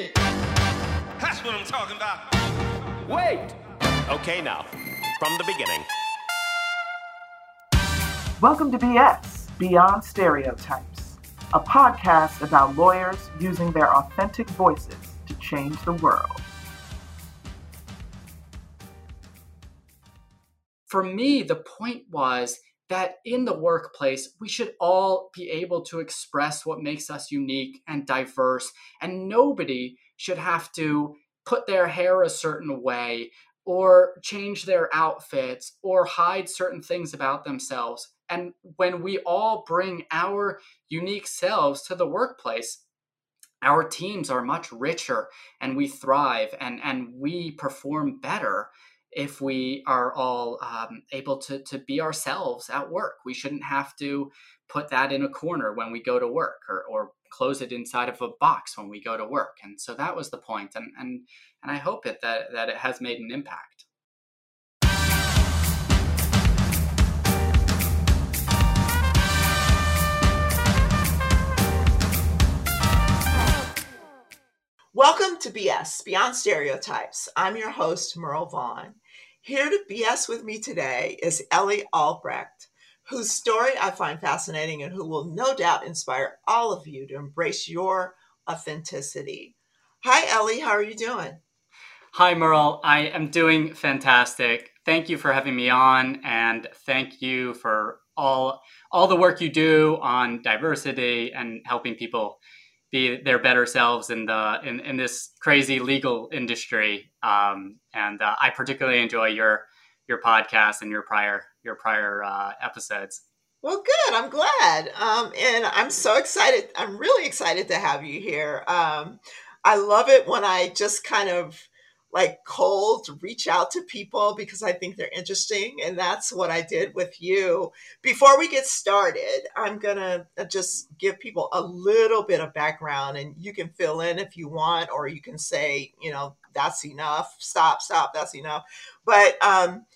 shit. That's what I'm talking about. Wait. Okay, now, from the beginning. Welcome to BS, Beyond Stereotypes, a podcast about lawyers using their authentic voices to change the world. For me, the point was that in the workplace, we should all be able to express what makes us unique and diverse, and nobody should have to put their hair a certain way or change their outfits or hide certain things about themselves. And when we all bring our unique selves to the workplace, our teams are much richer and we thrive and, and we perform better if we are all um, able to, to be ourselves at work. We shouldn't have to put that in a corner when we go to work or, or close it inside of a box when we go to work. And so that was the point. And, and, and I hope it, that, that it has made an impact. Welcome to BS, Beyond Stereotypes. I'm your host, Merle Vaughn. Here to BS with me today is Ellie Albrecht, whose story I find fascinating and who will no doubt inspire all of you to embrace your authenticity. Hi, Ellie. How are you doing? Hi, Merle. I am doing fantastic. Thank you for having me on, and thank you for all all the work you do on diversity and helping people be their better selves in the in, in this crazy legal industry. Um, and uh, I particularly enjoy your your podcast and your prior your prior uh, episodes. Well, good. I'm glad, um, and I'm so excited. I'm really excited to have you here. Um, I love it when I just kind of like cold reach out to people because I think they're interesting. And that's what I did with you. Before we get started, I'm going to uh, just give people a little bit of background and you can fill in if you want, or you can say, you know, that's enough. Stop, stop, that's enough. But, um,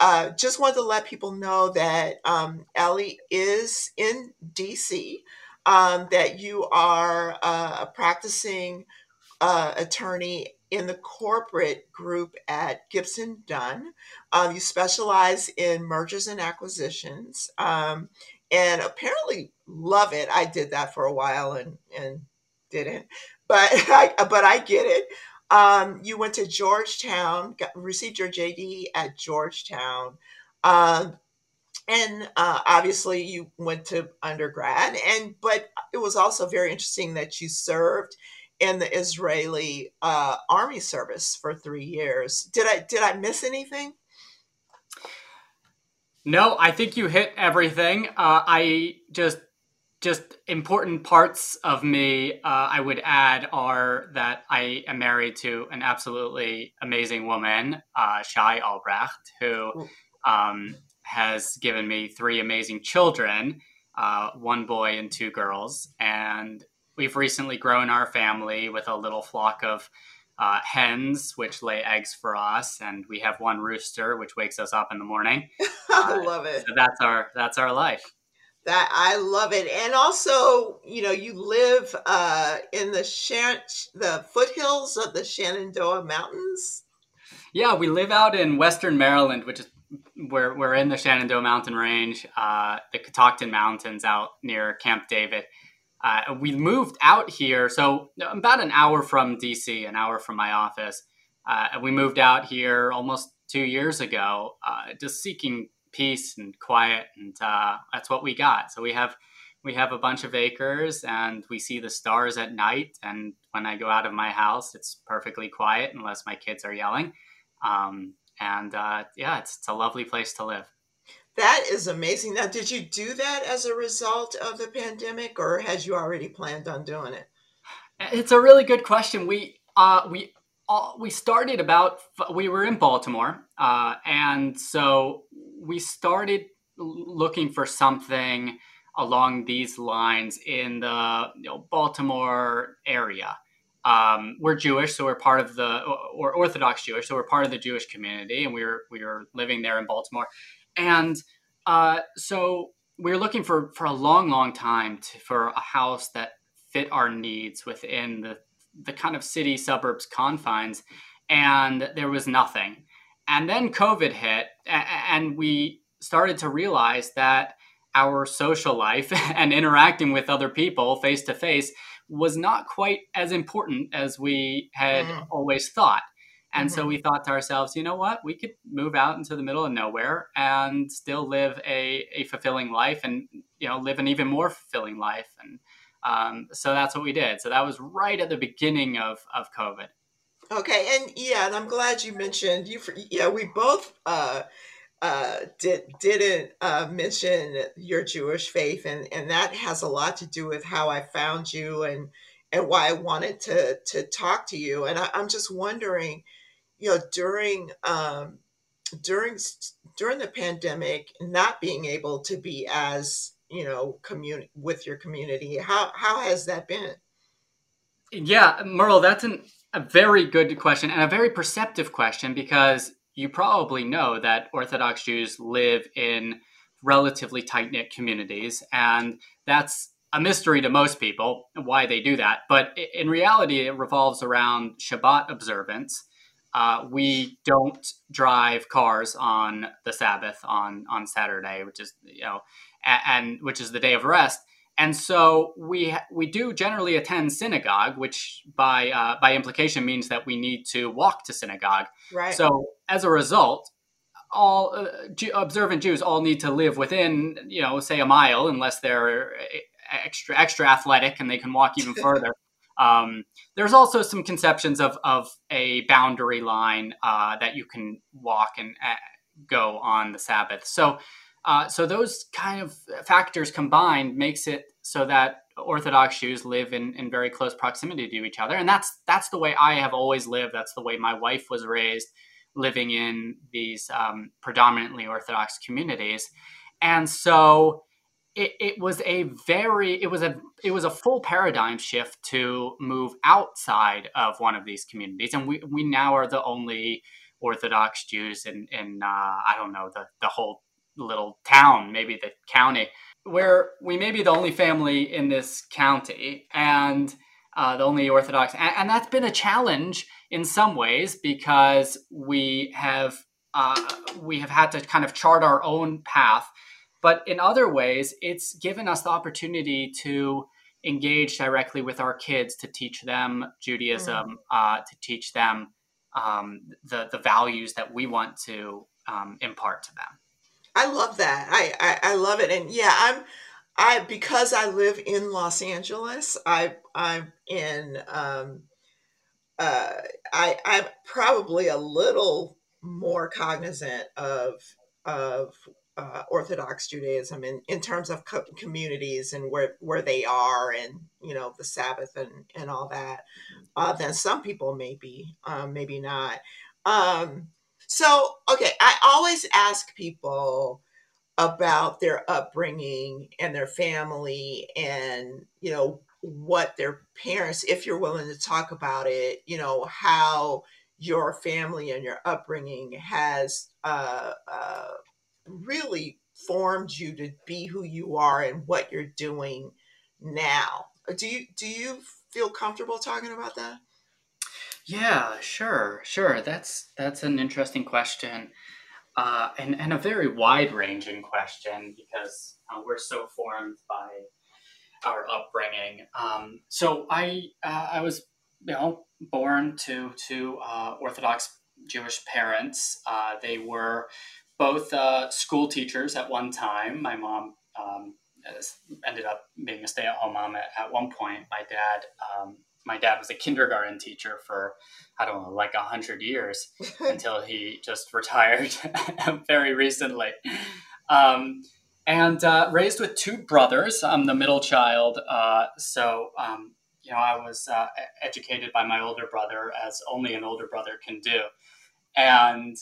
uh, just wanted to let people know that um, Ellie is in DC, um, that you are uh, a practicing uh, attorney in the corporate group at Gibson Dunn. Um, you specialize in mergers and acquisitions, um, and apparently love it. I did that for a while and and didn't, but I, but I get it. Um, you went to Georgetown, got, received your JD at Georgetown. Um, and uh, obviously you went to undergrad and but it was also very interesting that you served in the Israeli uh, army service for three years. Did I did I miss anything? No, I think you hit everything. Uh, I just just important parts of me uh, I would add are that I am married to an absolutely amazing woman, uh, Shai Albrecht, who um, has given me three amazing children, uh, one boy and two girls, and we've recently grown our family with a little flock of uh, hens, which lay eggs for us, and we have one rooster, which wakes us up in the morning. I uh, love it. So that's our that's our life. That I love it, and also, you know, you live uh, in the Shan- the foothills of the Shenandoah Mountains. Yeah, we live out in Western Maryland, which is we're we're in the Shenandoah Mountain Range, uh, the Catoctin Mountains, out near Camp David uh, we moved out here, so about an hour from DC, an hour from my office. Uh, and we moved out here almost two years ago, uh, just seeking peace and quiet, and uh, that's what we got. So we have we have a bunch of acres, and we see the stars at night. And when I go out of my house, it's perfectly quiet unless my kids are yelling. Um, and uh, yeah, it's, it's a lovely place to live. That is amazing. Now, did you do that as a result of the pandemic, or had you already planned on doing it? It's a really good question. We uh, we uh, we started about we were in Baltimore, uh, and so we started looking for something along these lines in the you know, Baltimore area. Um, we're Jewish, so we're part of the or Orthodox Jewish, so we're part of the Jewish community, and we were we were living there in Baltimore and uh, so we were looking for for a long, long time to, for a house that fit our needs within the the kind of city suburbs confines, and there was nothing. And then COVID hit, and we started to realize that our social life and interacting with other people face to face was not quite as important as we had mm. always thought. And mm-hmm. so we thought to ourselves, you know what? We could move out into the middle of nowhere and still live a, a fulfilling life and, you know, live an even more fulfilling life. And um, so that's what we did. So that was right at the beginning of, of COVID. Okay. And yeah, and I'm glad you mentioned you, yeah, we both, uh, uh, did didn't uh, mention your Jewish faith, and and that has a lot to do with how I found you and and why I wanted to to talk to you. And I, am just wondering, you know, during um, during during the pandemic, not being able to be as you know community with your community, how how has that been? Yeah, Merle, that's an, a very good question and a very perceptive question because you probably know that Orthodox Jews live in relatively tight knit communities, and that's a mystery to most people why they do that. But in reality, it revolves around Shabbat observance. Uh, we don't drive cars on the Sabbath on on Saturday, which is you know, and, and which is the day of rest. And so we we do generally attend synagogue, which by uh, by implication means that we need to walk to synagogue. Right. So as a result, all uh, observant Jews all need to live within, you know, say a mile, unless they're uh, extra extra athletic and they can walk even further. Um, there's also some conceptions of of a boundary line uh, that you can walk and uh, go on the Sabbath. So uh, so those kind of factors combined makes it so that Orthodox Jews live in, in very close proximity to each other, and that's that's the way I have always lived. That's the way my wife was raised, living in these um, predominantly Orthodox communities, and so it, it was a very it was a it was a full paradigm shift to move outside of one of these communities, and we we now are the only Orthodox Jews in in uh, I don't know the the whole little town, maybe the county, where we may be the only family in this county and uh, the only Orthodox. And, and, that's been a challenge in some ways because we have uh, we have had to kind of chart our own path. But in other ways, it's given us the opportunity to engage directly with our kids to teach them Judaism, mm. uh, to teach them um, the the values that we want to um, impart to them. I love that. I, I, I love it. And yeah, I'm I because I live in Los Angeles, I I'm in um uh I I'm probably a little more cognizant of of uh, Orthodox Judaism in, in terms of co- communities and where, where they are and you know the Sabbath and, and all that uh, than some people may be um, maybe not. Um, so, okay, I always ask people about their upbringing and their family and, you know, what their parents, if you're willing to talk about it, you know, how your family and your upbringing has uh, uh, really formed you to be who you are and what you're doing now. Do you do you feel comfortable talking about that? Yeah, sure, sure. That's that's an interesting question, uh, and and a very wide ranging question because uh, we're so formed by our upbringing. Um, so I uh, I was you know born to to uh, Orthodox Jewish parents. Uh, they were both uh, school teachers at one time. My mom. Um, ended up being a stay-at-home mom at, at one point. My dad um, my dad was a kindergarten teacher for I don't know like a hundred years until he just retired very recently. Um, and uh, raised with two brothers. I'm the middle child, uh, so um, you know I was uh, educated by my older brother as only an older brother can do, and.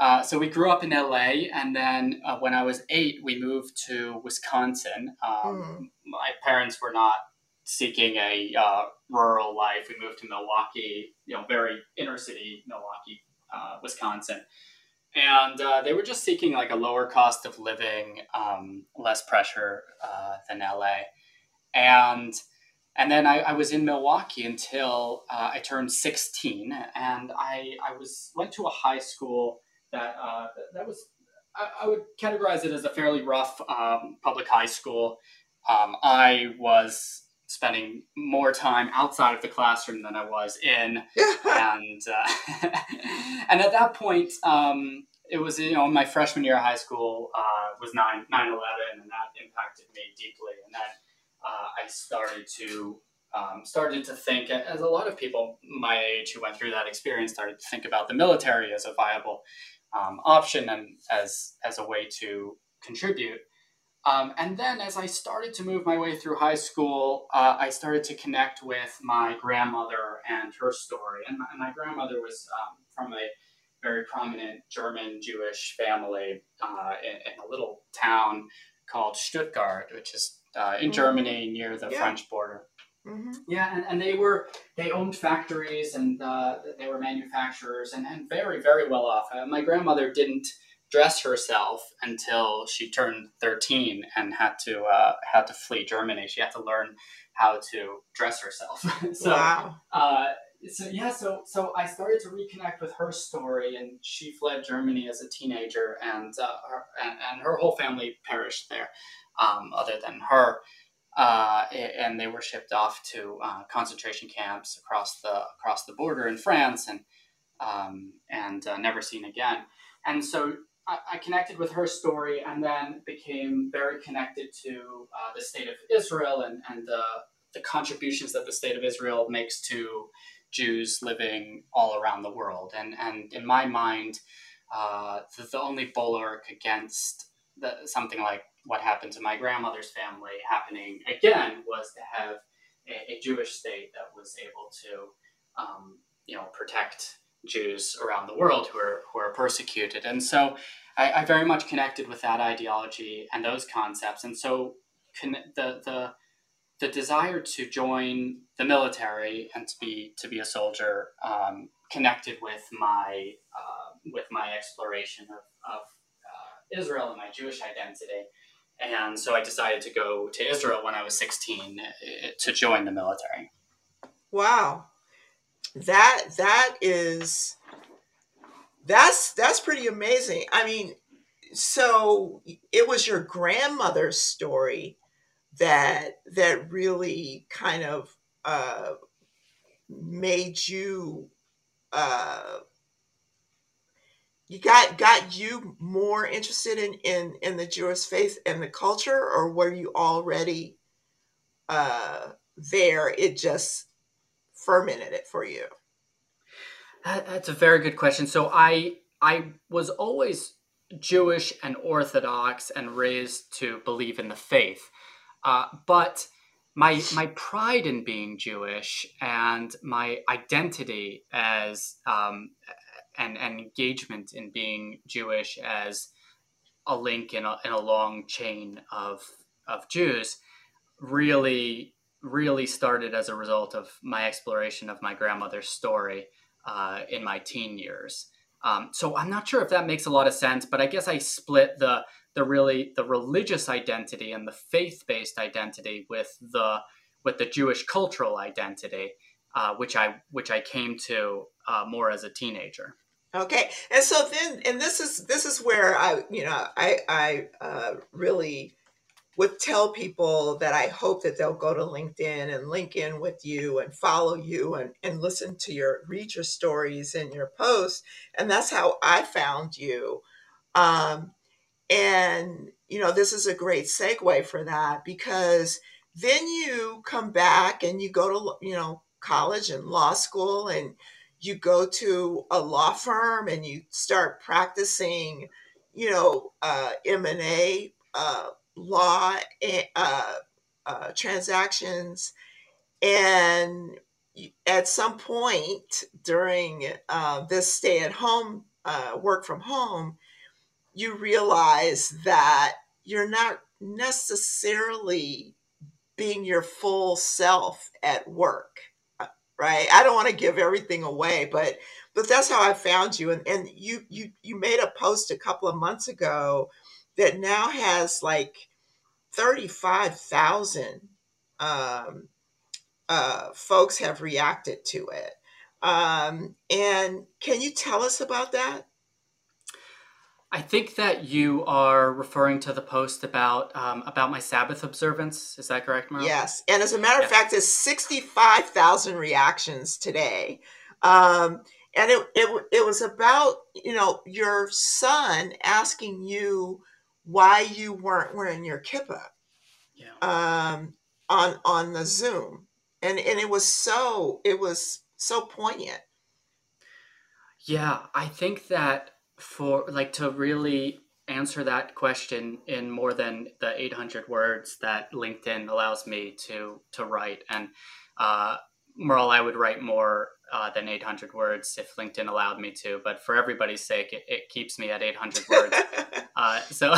Uh, so we grew up in LA, and then uh, when I was eight, we moved to Wisconsin. Um, mm. My parents were not seeking a uh, rural life. We moved to Milwaukee, you know, very inner city Milwaukee, uh, Wisconsin. And uh, they were just seeking like a lower cost of living, um, less pressure uh, than LA. And and then I, I, was in Milwaukee until uh, I turned 16, and I, I was went to a high school that uh, that was I, I, would categorize it as a fairly rough um, public high school. Um, I was spending more time outside of the classroom than I was in, and uh, and at that point, um, it was you know my freshman year of high school uh, was 9 9 11 and that impacted me deeply and then uh, I started to um, started to think as a lot of people my age who went through that experience started to think about the military as a viable um, option and as as a way to contribute um, and then as I started to move my way through high school, uh, I started to connect with my grandmother and her story. And my, my grandmother was um, from a very prominent German Jewish family uh, in, in, a little town called Stuttgart, which is uh, in mm-hmm. Germany near the yeah. French border. Mm-hmm. Yeah, and, and they were they owned factories and uh, they were manufacturers and, and very very well off. Uh, my grandmother didn't dress herself until she turned 13 and had to uh, had to flee Germany. She had to learn how to dress herself. so wow. uh, so yeah, so so I started to reconnect with her story, and she fled Germany as a teenager, and uh, her, and, and, her whole family perished there, um, other than her. Uh, and they were shipped off to uh, concentration camps across the across the border in France, and um, and uh, never seen again. And so I, I, connected with her story, and then became very connected to uh, the state of Israel and and the the contributions that the state of Israel makes to Jews living all around the world. And, and in my mind, uh, the, the, only bulwark against the, something like what happened to my grandmother's family happening again was to have a, a Jewish state that was able to, um, you know, protect Jews around the world who are who are persecuted. And so I, I very much connected with that ideology and those concepts. And so con- the the the desire to join the military and to be to be a soldier um, connected with my uh, with my exploration of, of uh, Israel and my Jewish identity. And so I decided to go to Israel when I was 16 uh, to join the military. Wow. That that is that's that's pretty amazing. I mean, so it was your grandmother's story that that really kind of uh, made you uh, you got got you more interested in, in in the Jewish faith and the culture, or were you already uh, there? It just fermented it for you. That, that's a very good question. So I I was always Jewish and Orthodox and raised to believe in the faith. Uh, but my my pride in being Jewish and my identity as um, and, and engagement in being Jewish as a link in a, in a long chain of of Jews really really started as a result of my exploration of my grandmother's story uh, in my teen years. Um, so I'm not sure if that makes a lot of sense, but I guess I split the the really the religious identity and the faith-based identity with the with the Jewish cultural identity, uh, which I which I came to uh, more as a teenager. Okay, and so then, and this is this is where I you know I I uh, really would tell people that I hope that they'll go to LinkedIn and link in with you and follow you and, and listen to your read your stories and your posts. And that's how I found you. Um, and, you know, this is a great segue for that because then you come back and you go to, you know, college and law school and you go to a law firm and you start practicing, you know, uh, M&A uh, law uh, uh, transactions. And at some point during uh, this stay at home, uh, work from home, you realize that you're not necessarily being your full self at work right i don't want to give everything away but but that's how i found you and and you you you made a post a couple of months ago that now has like 35,000 um, uh, folks have reacted to it. Um, and can you tell us about that? I think that you are referring to the post about um, about my Sabbath observance. Is that correct, Merle? Yes, and as a matter of Yeah. fact, there's sixty five thousand reactions today, um, and it, it it was about you know your son asking you why you weren't wearing your kippah Yeah. um, on on the Zoom, and and it was so it was so poignant. Yeah, I think that for like to really answer that question in more than the 800 words that LinkedIn allows me to to write, and uh, Merle, I would write more uh, than 800 words if LinkedIn allowed me to, but for everybody's sake, it, it keeps me at 800 words. Uh, so,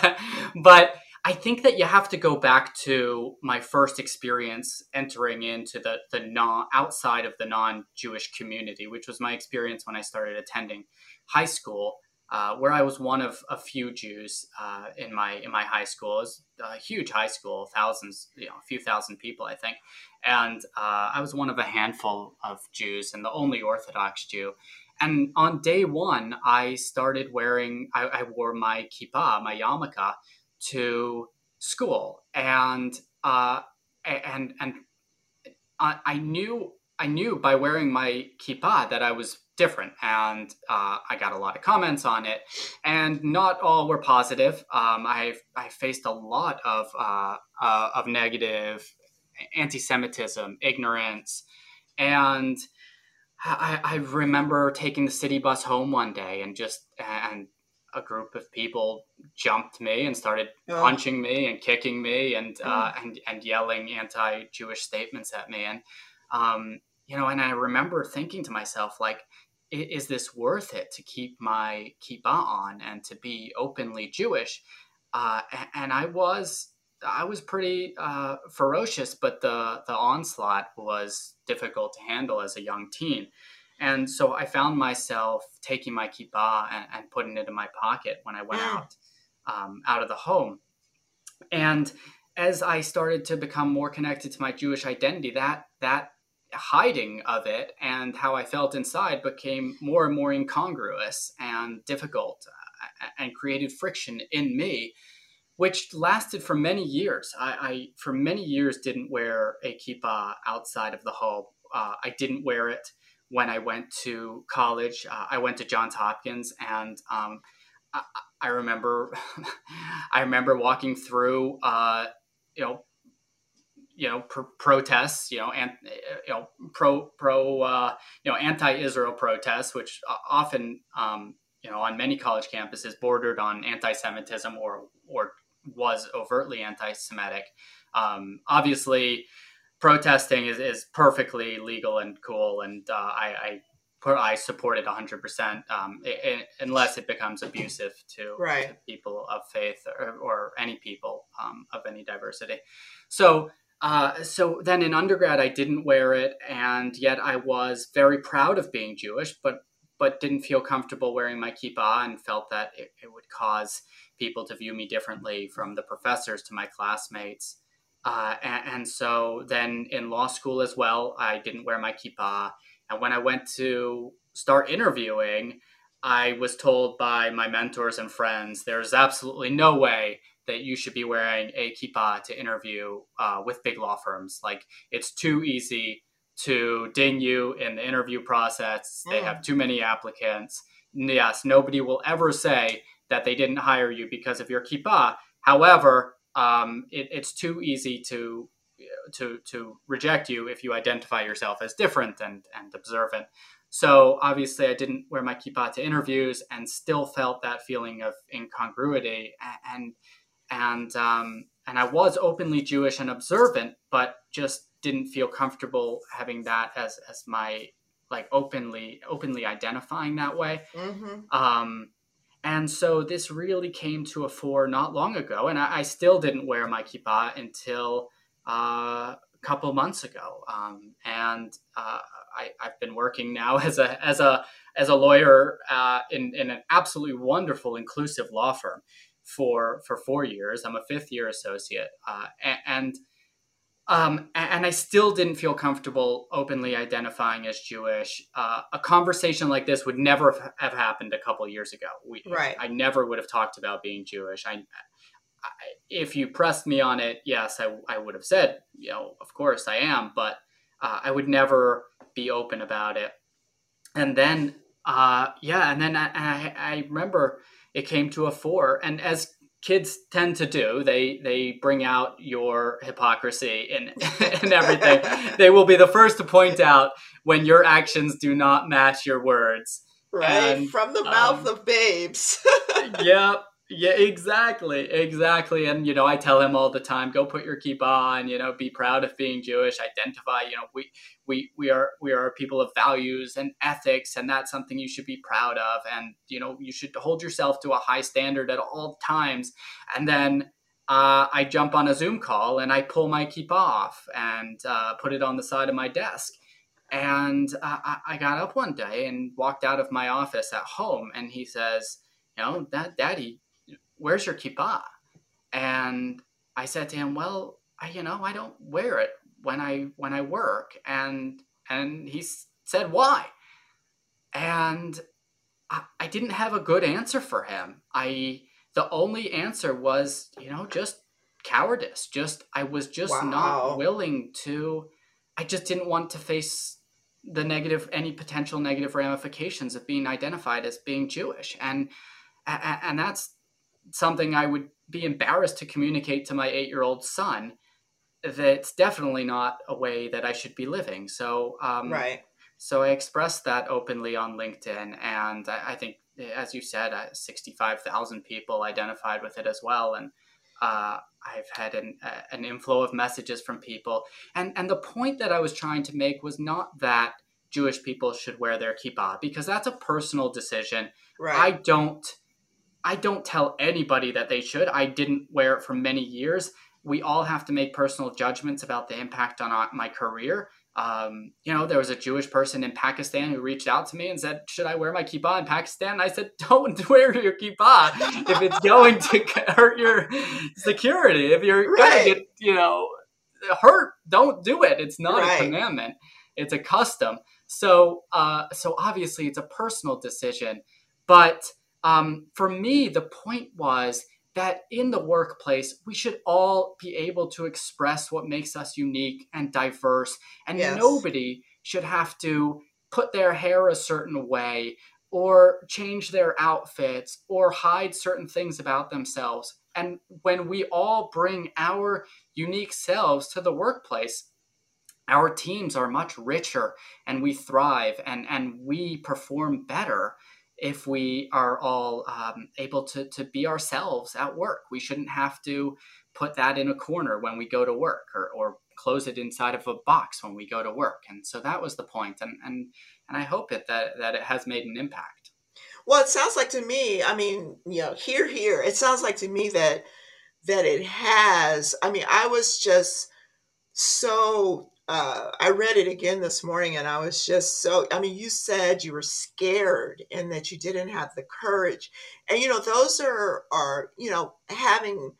but I think that you have to go back to my first experience entering into the the non outside of the non Jewish community, which was my experience when I started attending high school, uh, where I was one of a few Jews uh, in my in my high school. It was a huge high school, thousands, you know, a few thousand people, I think, and uh, I was one of a handful of Jews and the only Orthodox Jew. And on day one, I started wearing, I, I wore my kippah, my yarmulke, to school, and uh, and and I, I knew I knew by wearing my kippah that I was different, and uh, I got a lot of comments on it, and not all were positive. Um, I I faced a lot of uh, uh, of negative anti-Semitism, ignorance, and I, I remember taking the city bus home one day and just and a group of people jumped me and started Oh. punching me and kicking me and uh, and and yelling anti-Jewish statements at me. And um, you know and I remember thinking to myself like is this worth it to keep my kippah on and to be openly Jewish? Uh, and I was I was pretty uh, ferocious but the the onslaught was difficult to handle as a young teen and so I found myself taking my kippah and, and putting it in my pocket when I went Mm. out um, out of the home. And as I started to become more connected to my Jewish identity, that that hiding of it and how I felt inside became more and more incongruous and difficult uh, and created friction in me which lasted for many years. I, I for many years didn't wear a kippah outside of the home. Uh, I didn't wear it when I went to college. Uh, I went to Johns Hopkins, and um, I, I remember, I remember walking through, uh, you know, you know, pr- protests, you know, and you know, pro pro, uh, you know, anti-Israel protests, which often, um, you know, on many college campuses bordered on anti-Semitism or or was overtly anti-Semitic. Um, obviously, protesting is, is perfectly legal and cool, and uh, I, I I support it 100%, um, i- unless it becomes abusive to, Right. to people of faith or, or any people um, of any diversity. So, uh, so then in undergrad, I didn't wear it, and yet I was very proud of being Jewish, but but didn't feel comfortable wearing my kippah and felt that it, it would cause people to view me differently from the professors to my classmates. Uh, and, and so then in law school as well, I didn't wear my kippah. And when I went to start interviewing, I was told by my mentors and friends there's absolutely no way that you should be wearing a kippah to interview uh, with big law firms. Like it's too easy to ding you in the interview process. They Mm. have too many applicants. Yes, nobody will ever say that they didn't hire you because of your kippah. However, um, it, it's too easy to to to reject you if you identify yourself as different and and observant. So obviously, I didn't wear my kippah to interviews, and still felt that feeling of incongruity, and and um, and I was openly Jewish and observant, but just didn't feel comfortable having that as as my like openly openly identifying that way. hmm Um, and so this really came to a fore not long ago, and I, I still didn't wear my kippah until uh, a couple months ago. Um, and uh, I, I've been working now as a as a as a lawyer uh, in in an absolutely wonderful inclusive law firm for for four years. I'm a fifth year associate, uh, and um, and I still didn't feel comfortable openly identifying as Jewish. Uh, a conversation like this would never have happened a couple years ago. We, right. I never would have talked about being Jewish. I, I, if you pressed me on it, yes, I, I would have said, you know, of course I am, but uh, I would never be open about it. And then, uh, yeah, and then I, I, I remember it came to a fore, and as kids tend to do. They they bring out your hypocrisy and and everything. they will be the first to point out when your actions do not match your words. Right and, from the mouth um, of babes. yep. Yeah, exactly, exactly. And you know, I tell him all the time, go put your kippah on. You know, be proud of being Jewish. Identify. You know, we we we are we are people of values and ethics, and that's something you should be proud of. And you know, you should hold yourself to a high standard at all times. And then uh, I jump on a Zoom call and I pull my kippah off and uh, put it on the side of my desk. And uh, I got up one day and walked out of my office at home, and he says, "You know, that daddy." Where's your kippah? And I said to him, well, I, you know, I don't wear it when I when I work. And and he said, why? And I, I didn't have a good answer for him. I the only answer was, you know, just cowardice. Just I was just wow. not willing to. I just didn't want to face the negative, any potential negative ramifications of being identified as being Jewish, and and that's something I would be embarrassed to communicate to my eight year old son. That's definitely not a way that I should be living. So, um, right. So I expressed that openly on LinkedIn, and I, I think, as you said, uh, sixty-five thousand people identified with it as well, and uh, I've had an, uh, an inflow of messages from people. And and the point that I was trying to make was not that Jewish people should wear their kippah because that's a personal decision. Right. I don't I don't tell anybody that they should. I didn't wear it for many years. We all have to make personal judgments about the impact on my career. Um, you know, there was a Jewish person in Pakistan who reached out to me and said, "Should I wear my kippah in Pakistan?" And I said, "Don't wear your kippah if it's going to hurt your security. If you're right. going to get, you know, hurt, don't do it. It's not right. a commandment; it's a custom. So, uh, so obviously, it's a personal decision, but." Um, for me, the point was that in the workplace, we should all be able to express what makes us unique and diverse, and yes. nobody should have to put their hair a certain way or change their outfits or hide certain things about themselves. And when we all bring our unique selves to the workplace, our teams are much richer and we thrive and, and we perform better if we are all um, able to, to be ourselves at work. We shouldn't have to put that in a corner when we go to work or, or close it inside of a box when we go to work. And so that was the point. And, and, and I hope it, that, that it has made an impact. Well, it sounds like to me, I mean, you know, here, here, it sounds like to me that, that it has, I mean, I was just so uh, I read it again this morning and I was just so, I mean, you said you were scared and that you didn't have the courage. And, you know, those are, are, you know, having,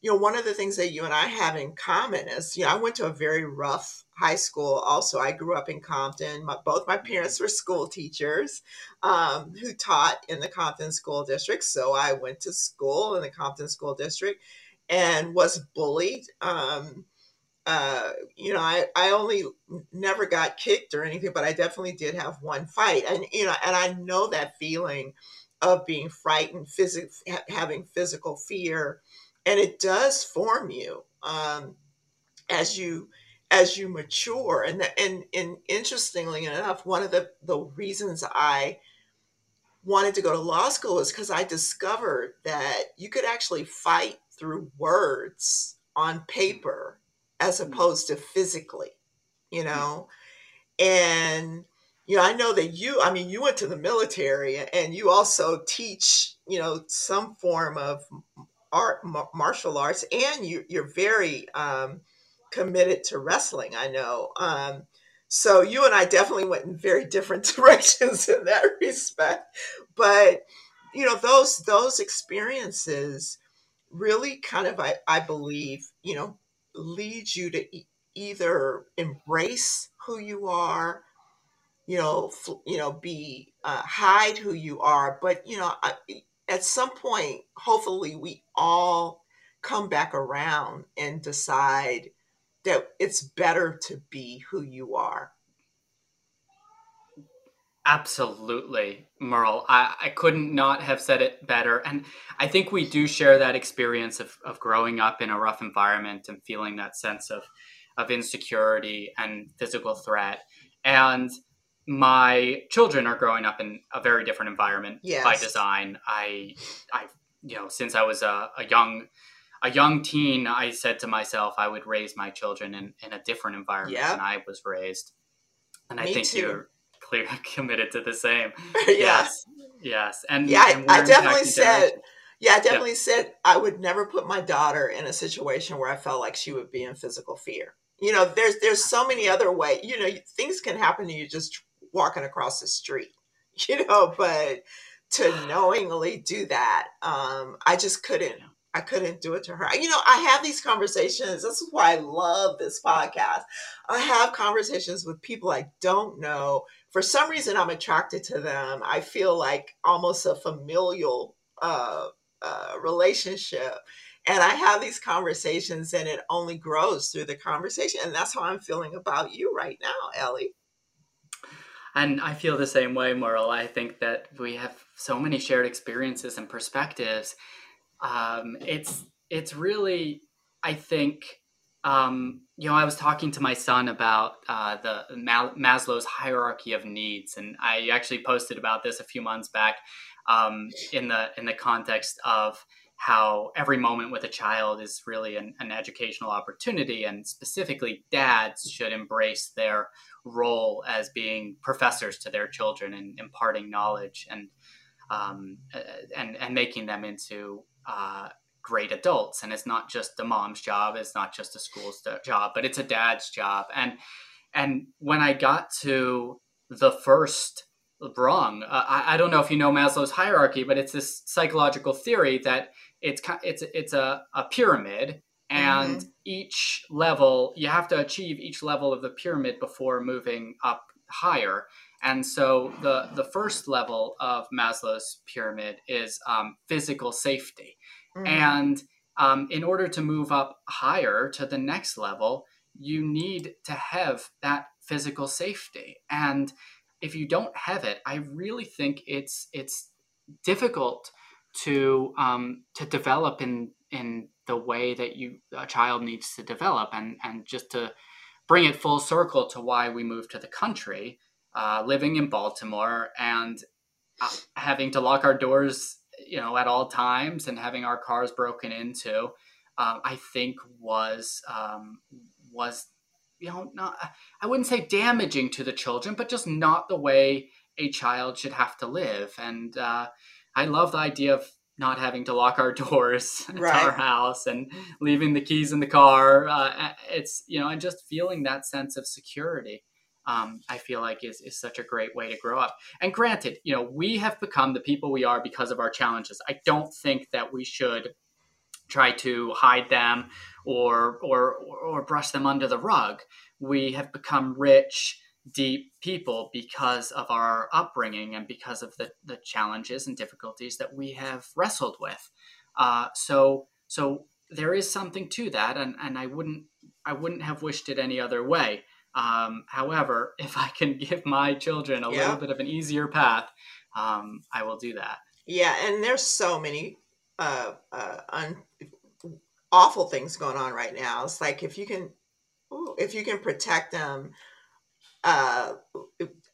you know, one of the things that you and I have in common is, you know, I went to a very rough high school. Also, I grew up in Compton. My, both my parents were school teachers um, who taught in the Compton School District. So I went to school in the Compton School District and was bullied. Um, uh, you know, I, I only never got kicked or anything, but I definitely did have one fight. And, you know, and I know that feeling of being frightened, phys- having physical fear, and it does form you um, as you as you mature. And, and and interestingly enough, one of the the reasons I wanted to go to law school is because I discovered that you could actually fight through words on paper as mm. opposed to physically, you know? And, you know, I know that you, I mean, you went to the military and you also teach, you know, some form of art, martial arts, and you, you're very um, committed to wrestling, I know. Um, so you and I definitely went in very different directions in that respect. But, you know, those, those experiences really kind of, I, I believe, you know, leads you to either embrace who you are, you know, f- you know, be uh, hide who you are, but you know, I, at some point, hopefully, we all come back around and decide that it's better to be who you are. Absolutely, Merle. I, I couldn't not have said it better. And I think we do share that experience of, of growing up in a rough environment and feeling that sense of, of insecurity and physical threat. And my children are growing up in a very different environment Yes. by design. I, I, you know, since I was a, a young, a young teen, I said to myself I would raise my children in, in a different environment Yep. than I was raised. And I Me think too. you're clearly committed to the same. yeah. Yes, yes, and Yeah, and I, I definitely said, yeah, I definitely said I would never put my daughter in a situation where I felt like she would be in physical fear. You know, there's there's so many other ways. You know, things can happen to you just walking across the street. You know, but to knowingly do that, um, I just couldn't. I couldn't do it to her. You know, I have these conversations. This is why I love this podcast. I have conversations with people I don't know. For some reason, I'm attracted to them. I feel like almost a familial uh, uh, relationship. And I have these conversations, and it only grows through the conversation. And that's how I'm feeling about you right now, Ellie. And I feel the same way, Merle. I think that we have so many shared experiences and perspectives. Um, it's it's really, I think, um, you know, I was talking to my son about uh, the Maslow's hierarchy of needs, and I actually posted about this a few months back um, in the in the context of how every moment with a child is really an, an educational opportunity, and specifically, dads should embrace their role as being professors to their children and imparting knowledge and um, uh, and and making them into uh, great adults. And it's not just the mom's job; it's not just the school's job, but it's a dad's job. And and when I got to the first rung, uh, I, I don't know if you know Maslow's hierarchy, but it's this psychological theory that it's it's it's a, a pyramid and each level you have to achieve each level of the pyramid before moving up higher and so the the first level of maslow's pyramid is um, physical safety Mhm. and um, in order to move up higher to the next level you need to have that physical safety and if you don't have it i really think it's it's difficult to um, to develop in in the way that you a child needs to develop and and just to bring it full circle to why we moved to the country uh, living in baltimore and uh, having to lock our doors you know at all times and having our cars broken into um, i think was um, was you know not i wouldn't say damaging to the children but just not the way a child should have to live. And uh, i love the idea of not having to lock our doors to Right. our house and leaving the keys in the car. Uh, it's you know and just feeling that sense of security um, i feel like is, is such a great way to grow up. And granted you know we have become the people we are because of our challenges. I don't think that we should try to hide them or or or brush them under the rug. We have become rich deep people because of our upbringing and because of the, the challenges and difficulties that we have wrestled with. Uh, so so there is something to that and, and i wouldn't i wouldn't have wished it any other way um, however if i can give my children a Yeah. little bit of an easier path um, i will do that Yeah, and there's so many uh, uh, un- awful things going on right now. It's like if you can, ooh, if you can protect them, uh,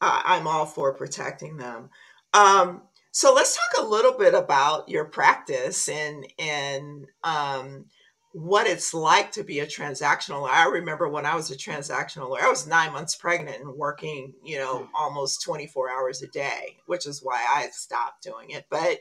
I- I'm all for protecting them. Um, so let's talk a little bit about your practice and and um, what it's like to be a transactional lawyer. I remember when I was a transactional lawyer, I was nine months pregnant and working, you know, almost 24 hours a day, which is why I stopped doing it. But,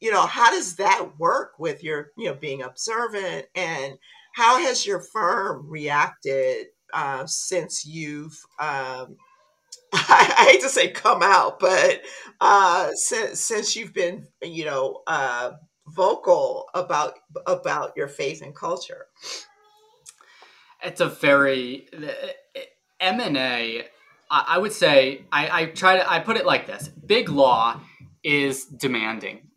you know, how does that work with your, you know, being observant and how has your firm reacted uh, since you've, um, I, I hate to say come out, but uh, since, since you've been, you know, uh, vocal about about your faith and culture. it's a very M and A. I would say I, I try to I put it like this: big law is demanding,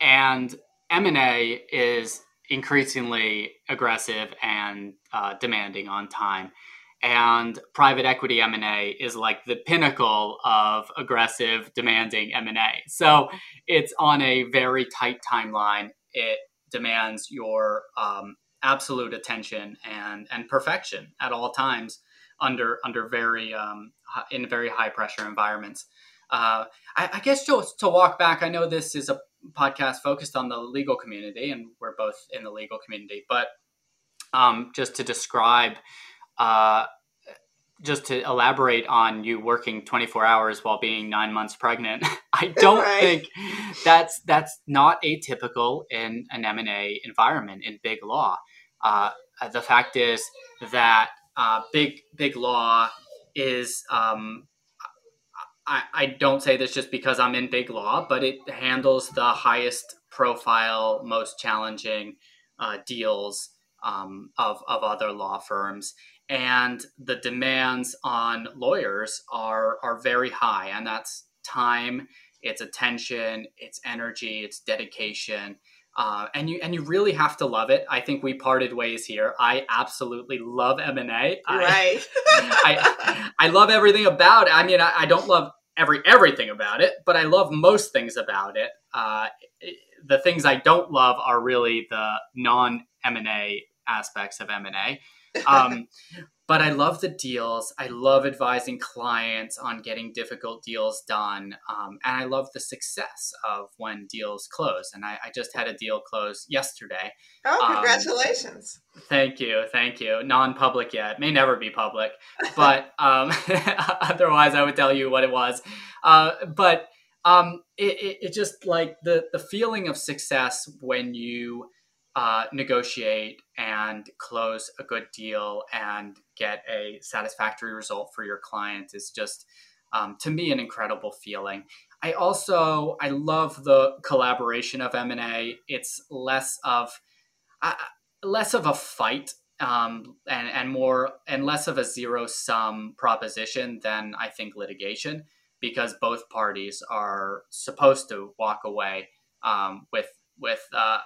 and M and A is increasingly aggressive and uh, demanding on time. And private equity M and A is like the pinnacle of aggressive, demanding M and A. So it's on a very tight timeline. It demands your um, absolute attention and and perfection at all times under under very um, in very high pressure environments. Uh, I, I, guess just to walk back, I know this is a podcast focused on the legal community, and we're both in the legal community. But um, just to describe, uh, just to elaborate on you working 24 hours while being nine months pregnant, I don't right. think that's that's not atypical in an M and A environment in big law. Uh, the fact is that uh, big big law is um, I, I don't say this just because I'm in big law, but it handles the highest profile, most challenging uh, deals um, of, of other law firms. And the demands on lawyers are, are very high, and that's time, it's attention, it's energy, it's dedication. Uh, and you and you really have to love it. I think we parted ways here. I absolutely love M and A. Right. I, I love everything about it. I mean, I, I, don't love every everything about it, but I love most things about it. Uh, the things I don't love are really the non M and A aspects of M and A. Um, but I love the deals. I love advising clients on getting difficult deals done. Um, and I love the success of when deals close. And I, I just had a deal close yesterday. Oh, um, congratulations. Um, thank you. Thank you. Non public yet, may never be public. But um, otherwise, I would tell you what it was. Uh, but um, it, it, it just like the, the feeling of success when you uh, negotiate and close a good deal and get a satisfactory result for your client is just um, to me an incredible feeling. I also i love the collaboration of m&a it's less of uh, less of a fight um, and, and more and less of a zero sum proposition than i think litigation because both parties are supposed to walk away um, with with uh,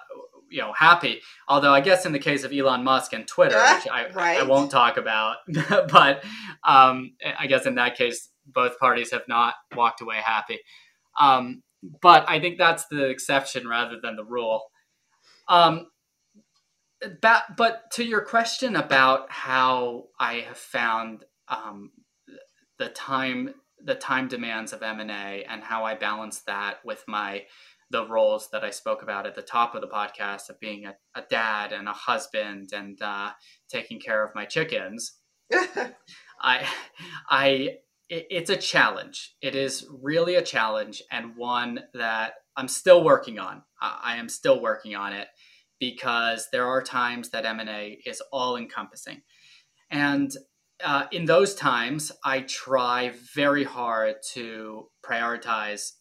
you know happy. Although I guess in the case of Elon Musk and Twitter, yeah, which I, right. I won't talk about, but um, I guess in that case, both parties have not walked away happy. Um, but I think that's the exception rather than the rule. Um, but, but to your question about how I have found um, the time the time demands of M&A and how I balance that with my the roles that I spoke about at the top of the podcast of being a, a dad and a husband and uh, taking care of my chickens. I, I, it, it's a challenge. It is really a challenge and one that I'm still working on. I, I am still working on it because there are times that M&A is all encompassing. And uh, in those times, I try very hard to prioritize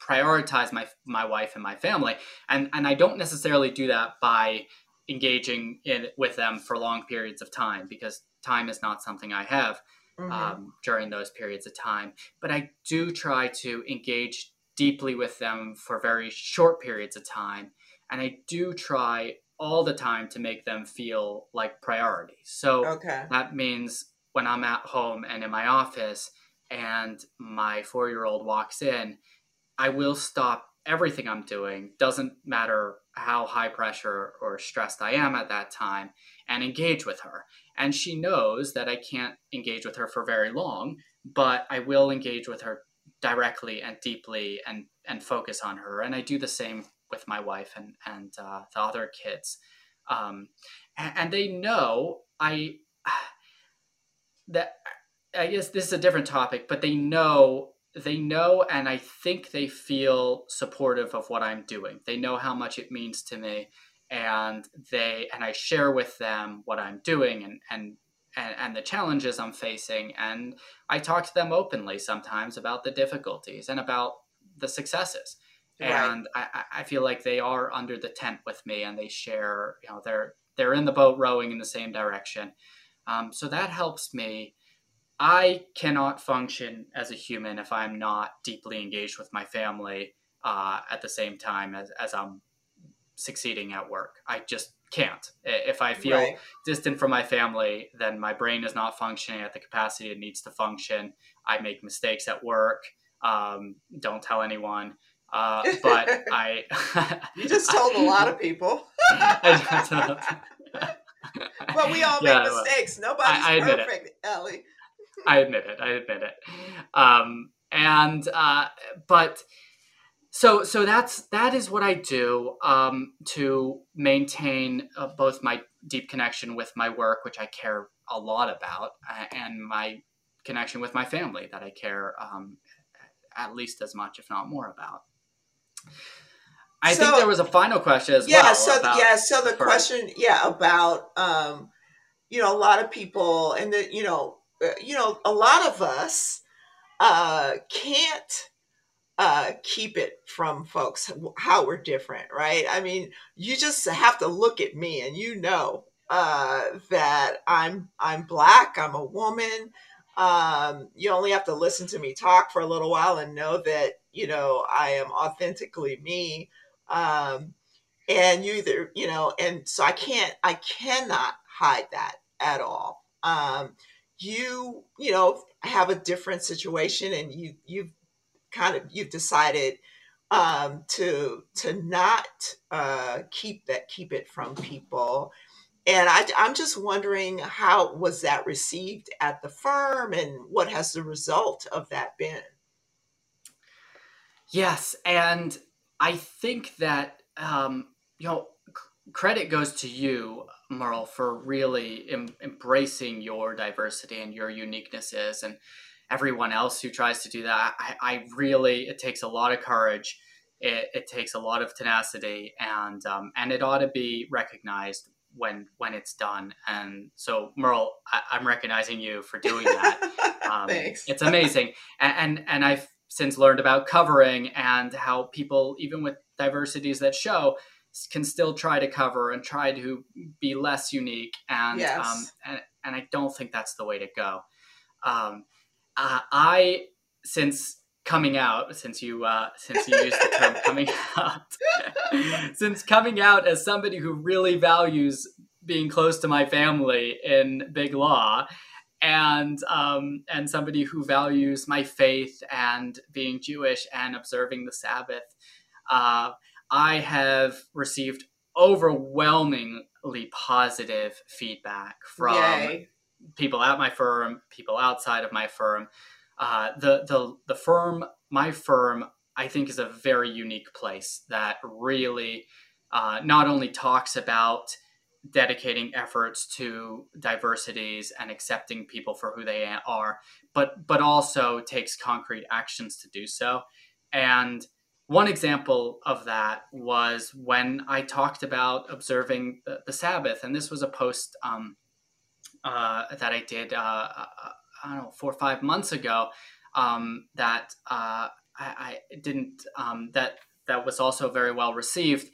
prioritize my my wife and my family and and I don't necessarily do that by engaging in with them for long periods of time because time is not something I have mm-hmm. um, during those periods of time but I do try to engage deeply with them for very short periods of time and I do try all the time to make them feel like priority so okay. that means when I'm at home and in my office and my four year old walks in I will stop everything I'm doing, doesn't matter how high pressure or stressed I am at that time, and engage with her. And she knows that I can't engage with her for very long, but I will engage with her directly and deeply and, and focus on her. And I do the same with my wife and, and uh, the other kids. Um, and, and they know I that I guess this is a different topic, but they know they know and I think they feel supportive of what I'm doing. They know how much it means to me and they and I share with them what I'm doing and and and, and the challenges I'm facing and I talk to them openly sometimes about the difficulties and about the successes. Right. And I, I feel like they are under the tent with me and they share, you know, they're they're in the boat rowing in the same direction. Um, so that helps me. I cannot function as a human if I'm not deeply engaged with my family uh, at the same time as, as I'm succeeding at work. I just can't. If I feel right. distant from my family, then my brain is not functioning at the capacity it needs to function. I make mistakes at work. Um, don't tell anyone. Uh, but I. you just told a lot of people. but we all make yeah, mistakes. Nobody's I, I perfect, it. Ellie. I admit it. I admit it. Um, and uh, but so so that's that is what I do um, to maintain uh, both my deep connection with my work, which I care a lot about, and my connection with my family that I care um, at least as much, if not more, about. I so, think there was a final question as yeah, well. So yeah, so the question, yeah, about um, you know a lot of people, and the you know you know a lot of us uh, can't uh, keep it from folks how we're different, right? I mean, you just have to look at me and you know uh, that I'm I'm black, I'm a woman. Um, you only have to listen to me talk for a little while and know that you know I am authentically me. Um, and you either you know, and so I can't I cannot hide that at all. Um, you you know have a different situation and you you've kind of you've decided um, to to not uh, keep that keep it from people. And I, I'm just wondering how was that received at the firm, and what has the result of that been? Yes, and I think that um, you know credit goes to you, Merle, for really em- embracing your diversity and your uniquenesses and everyone else who tries to do that. I, I really, it takes a lot of courage. It, it takes a lot of tenacity, and um, and it ought to be recognized when when it's done. And so, Merle, I, am recognizing you for doing that. Um, Thanks. It's amazing, and, and and I've since learned about covering and how people, even with diversities that show, can still try to cover and try to be less unique. And yes. um, and and I don't think that's the way to go. Um, uh, I since coming out since you uh, since you used the term coming out since coming out as somebody who really values being close to my family in big law and um, and somebody who values my faith and being Jewish and observing the Sabbath, uh, I have received overwhelmingly positive feedback from Yay people at my firm, people outside of my firm. Uh, the the the firm, my firm, I think is a very unique place that really uh, not only talks about dedicating efforts to diversities and accepting people for who they are, but but also takes concrete actions to do so. And one example of that was when I talked about observing the, the Sabbath, and this was a post um, uh, that I did, uh, uh, I don't know, four or five months ago. Um, that uh, I, I, didn't. Um, that that was also very well received,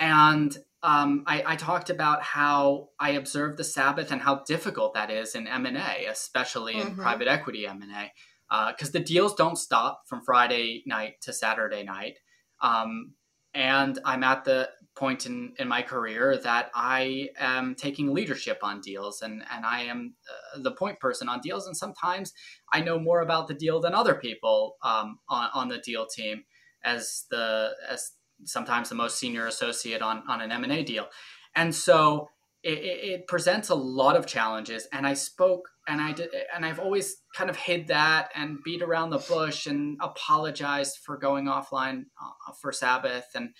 and um, I, I, talked about how I observed the Sabbath and how difficult that is in M and A, especially in mm-hmm. private equity M and A, because uh, the deals don't stop from Friday night to Saturday night. Um, and I'm at the point in, in my career that I am taking leadership on deals and, and I am uh, the point person on deals. And sometimes I know more about the deal than other people um, on, on the deal team as the as sometimes the most senior associate on, on an M&A deal. And so it, it presents a lot of challenges. And I spoke and I did, and I've always kind of hid that and beat around the bush and apologized for going offline uh, for Sabbath and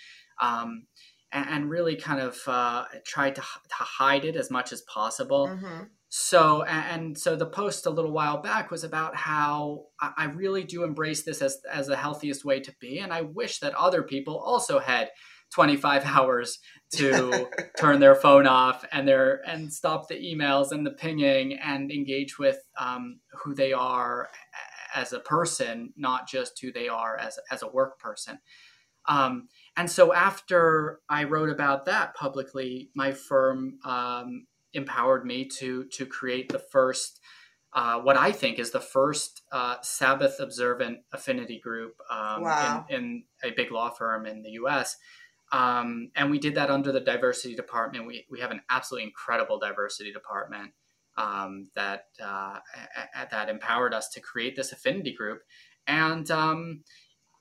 um, and, and really kind of uh, tried to, to hide it as much as possible. Mm-hmm. So, and so the post a little while back was about how I really do embrace this as, as the healthiest way to be. And I wish that other people also had 25 hours to turn their phone off and their and stop the emails and the pinging and engage with um, who they are as a person, not just who they are as, as a work person. Um, and so after I wrote about that publicly, my firm um, empowered me to to create the first, uh, what I think is the first uh, Sabbath observant affinity group um, Wow. in, in a big law firm in the U.S. Um, and we did that under the diversity department. We we have an absolutely incredible diversity department um, that uh, a- that empowered us to create this affinity group, and um,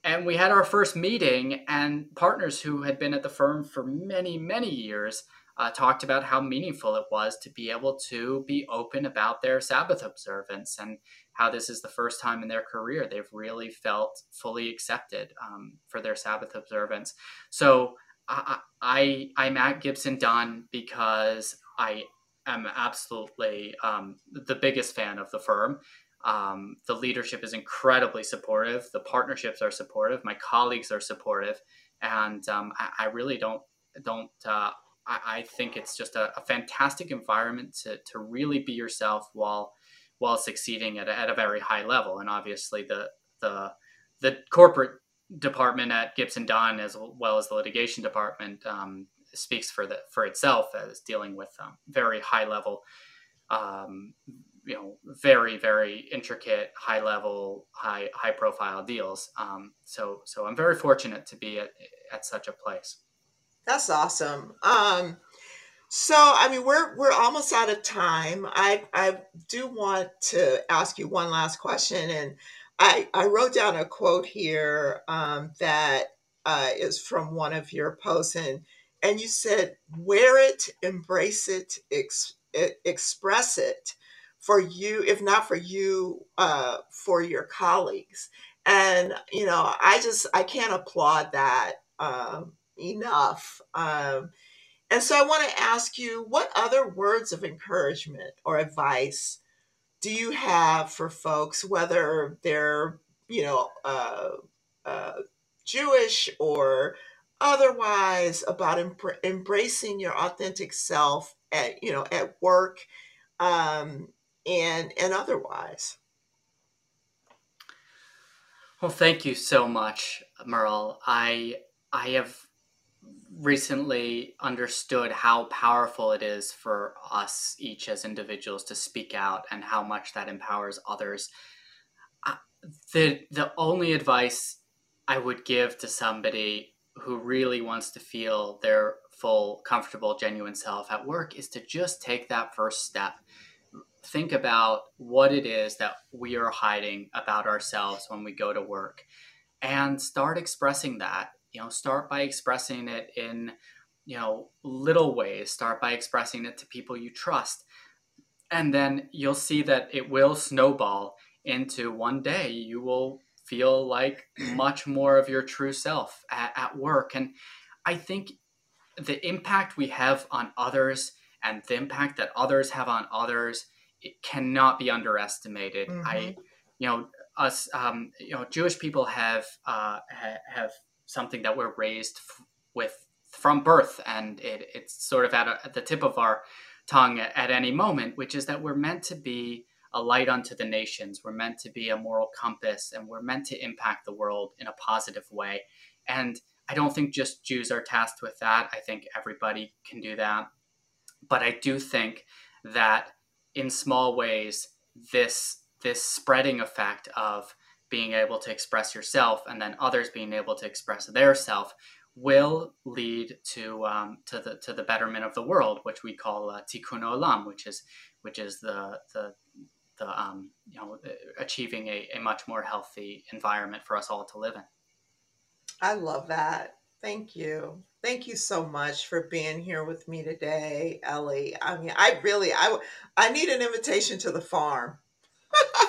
and we had our first meeting, and partners who had been at the firm for many many years uh, talked about how meaningful it was to be able to be open about their Sabbath observance and how this is the first time in their career they've really felt fully accepted um, for their Sabbath observance. So I, I I'm at Gibson Dunn because I am absolutely um, the biggest fan of the firm. Um, the leadership is incredibly supportive. The partnerships are supportive. My colleagues are supportive, and um, I, I really don't don't. Uh, I, I think it's just a, a fantastic environment to to really be yourself while while succeeding at a, at a very high level. And obviously, the the the corporate department at Gibson Dunn, as well as the litigation department, um, speaks for the for itself as dealing with um, very high level, um, you know, very very intricate, high level, high high profile deals. Um, so so I'm very fortunate to be at at such a place. That's awesome. Um, so I mean, we're we're almost out of time. I I do want to ask you one last question, and I I wrote down a quote here um, that uh, is from one of your posts, and and you said, "Wear it, embrace it, ex- express it." For you, if not for you, uh, for your colleagues, and you know, I just I can't applaud that um, enough. Um, and so I want to ask you what other words of encouragement or advice do you have for folks, whether they're, you know, uh, uh, Jewish or otherwise, about embr- embracing your authentic self at, you know, at work um, and and otherwise? Well, thank you so much, Merle. I I have recently understood how powerful it is for us each as individuals to speak out and how much that empowers others. The the only advice I would give to somebody who really wants to feel their full, comfortable, genuine self at work is to just take that first step. Think about what it is that we are hiding about ourselves when we go to work and start expressing that you know start by expressing it in you know little ways. Start by expressing it to people you trust. And then you'll see that it will snowball into one day. You will feel like much more of your true self at, at work. And i think the impact we have on others and the impact that others have on others it cannot be underestimated. Mhm. i you know us um, you know jewish people have uh, ha- have something that we're raised f- with from birth and it, it's sort of at, a, at the tip of our tongue at, at any moment which is that we're meant to be a light unto the nations. We're meant to be a moral compass and we're meant to impact the world in a positive way. And i don't think just jews are tasked with that. I think everybody can do that. But i do think that in small ways this this spreading effect of being able to express yourself and then others being able to express their self will lead to um, to the to the betterment of the world, which we call uh, tikkun olam, which is which is the the the um, you know achieving a, a much more healthy environment for us all to live in. I love that. Thank you. Thank you so much for being here with me today, Ellie. I mean, I really, I, I need an invitation to the farm.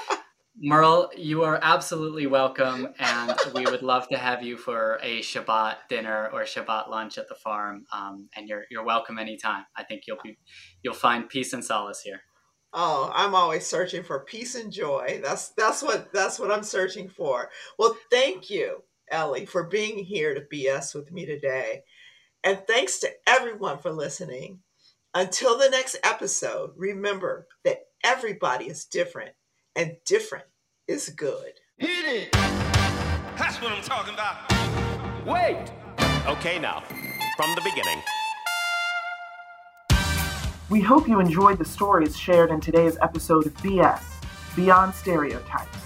Merle, you are absolutely welcome, and we would love to have you for a Shabbat dinner or Shabbat lunch at the farm. Um, and you're you're welcome anytime. I think you'll be you'll find peace and solace here. Oh, I'm always searching for peace and joy. That's that's what that's what I'm searching for. Well, thank you, Ellie, for being here to BS with me today. And thanks to everyone for listening. Until the next episode, remember that everybody is different and different is good. Hit it. That's what I'm talking about. Wait! Okay, now, from the beginning. We hope you enjoyed the stories shared in today's episode of BS Beyond Stereotypes.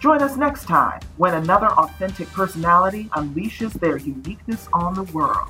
Join us next time when another authentic personality unleashes their uniqueness on the world.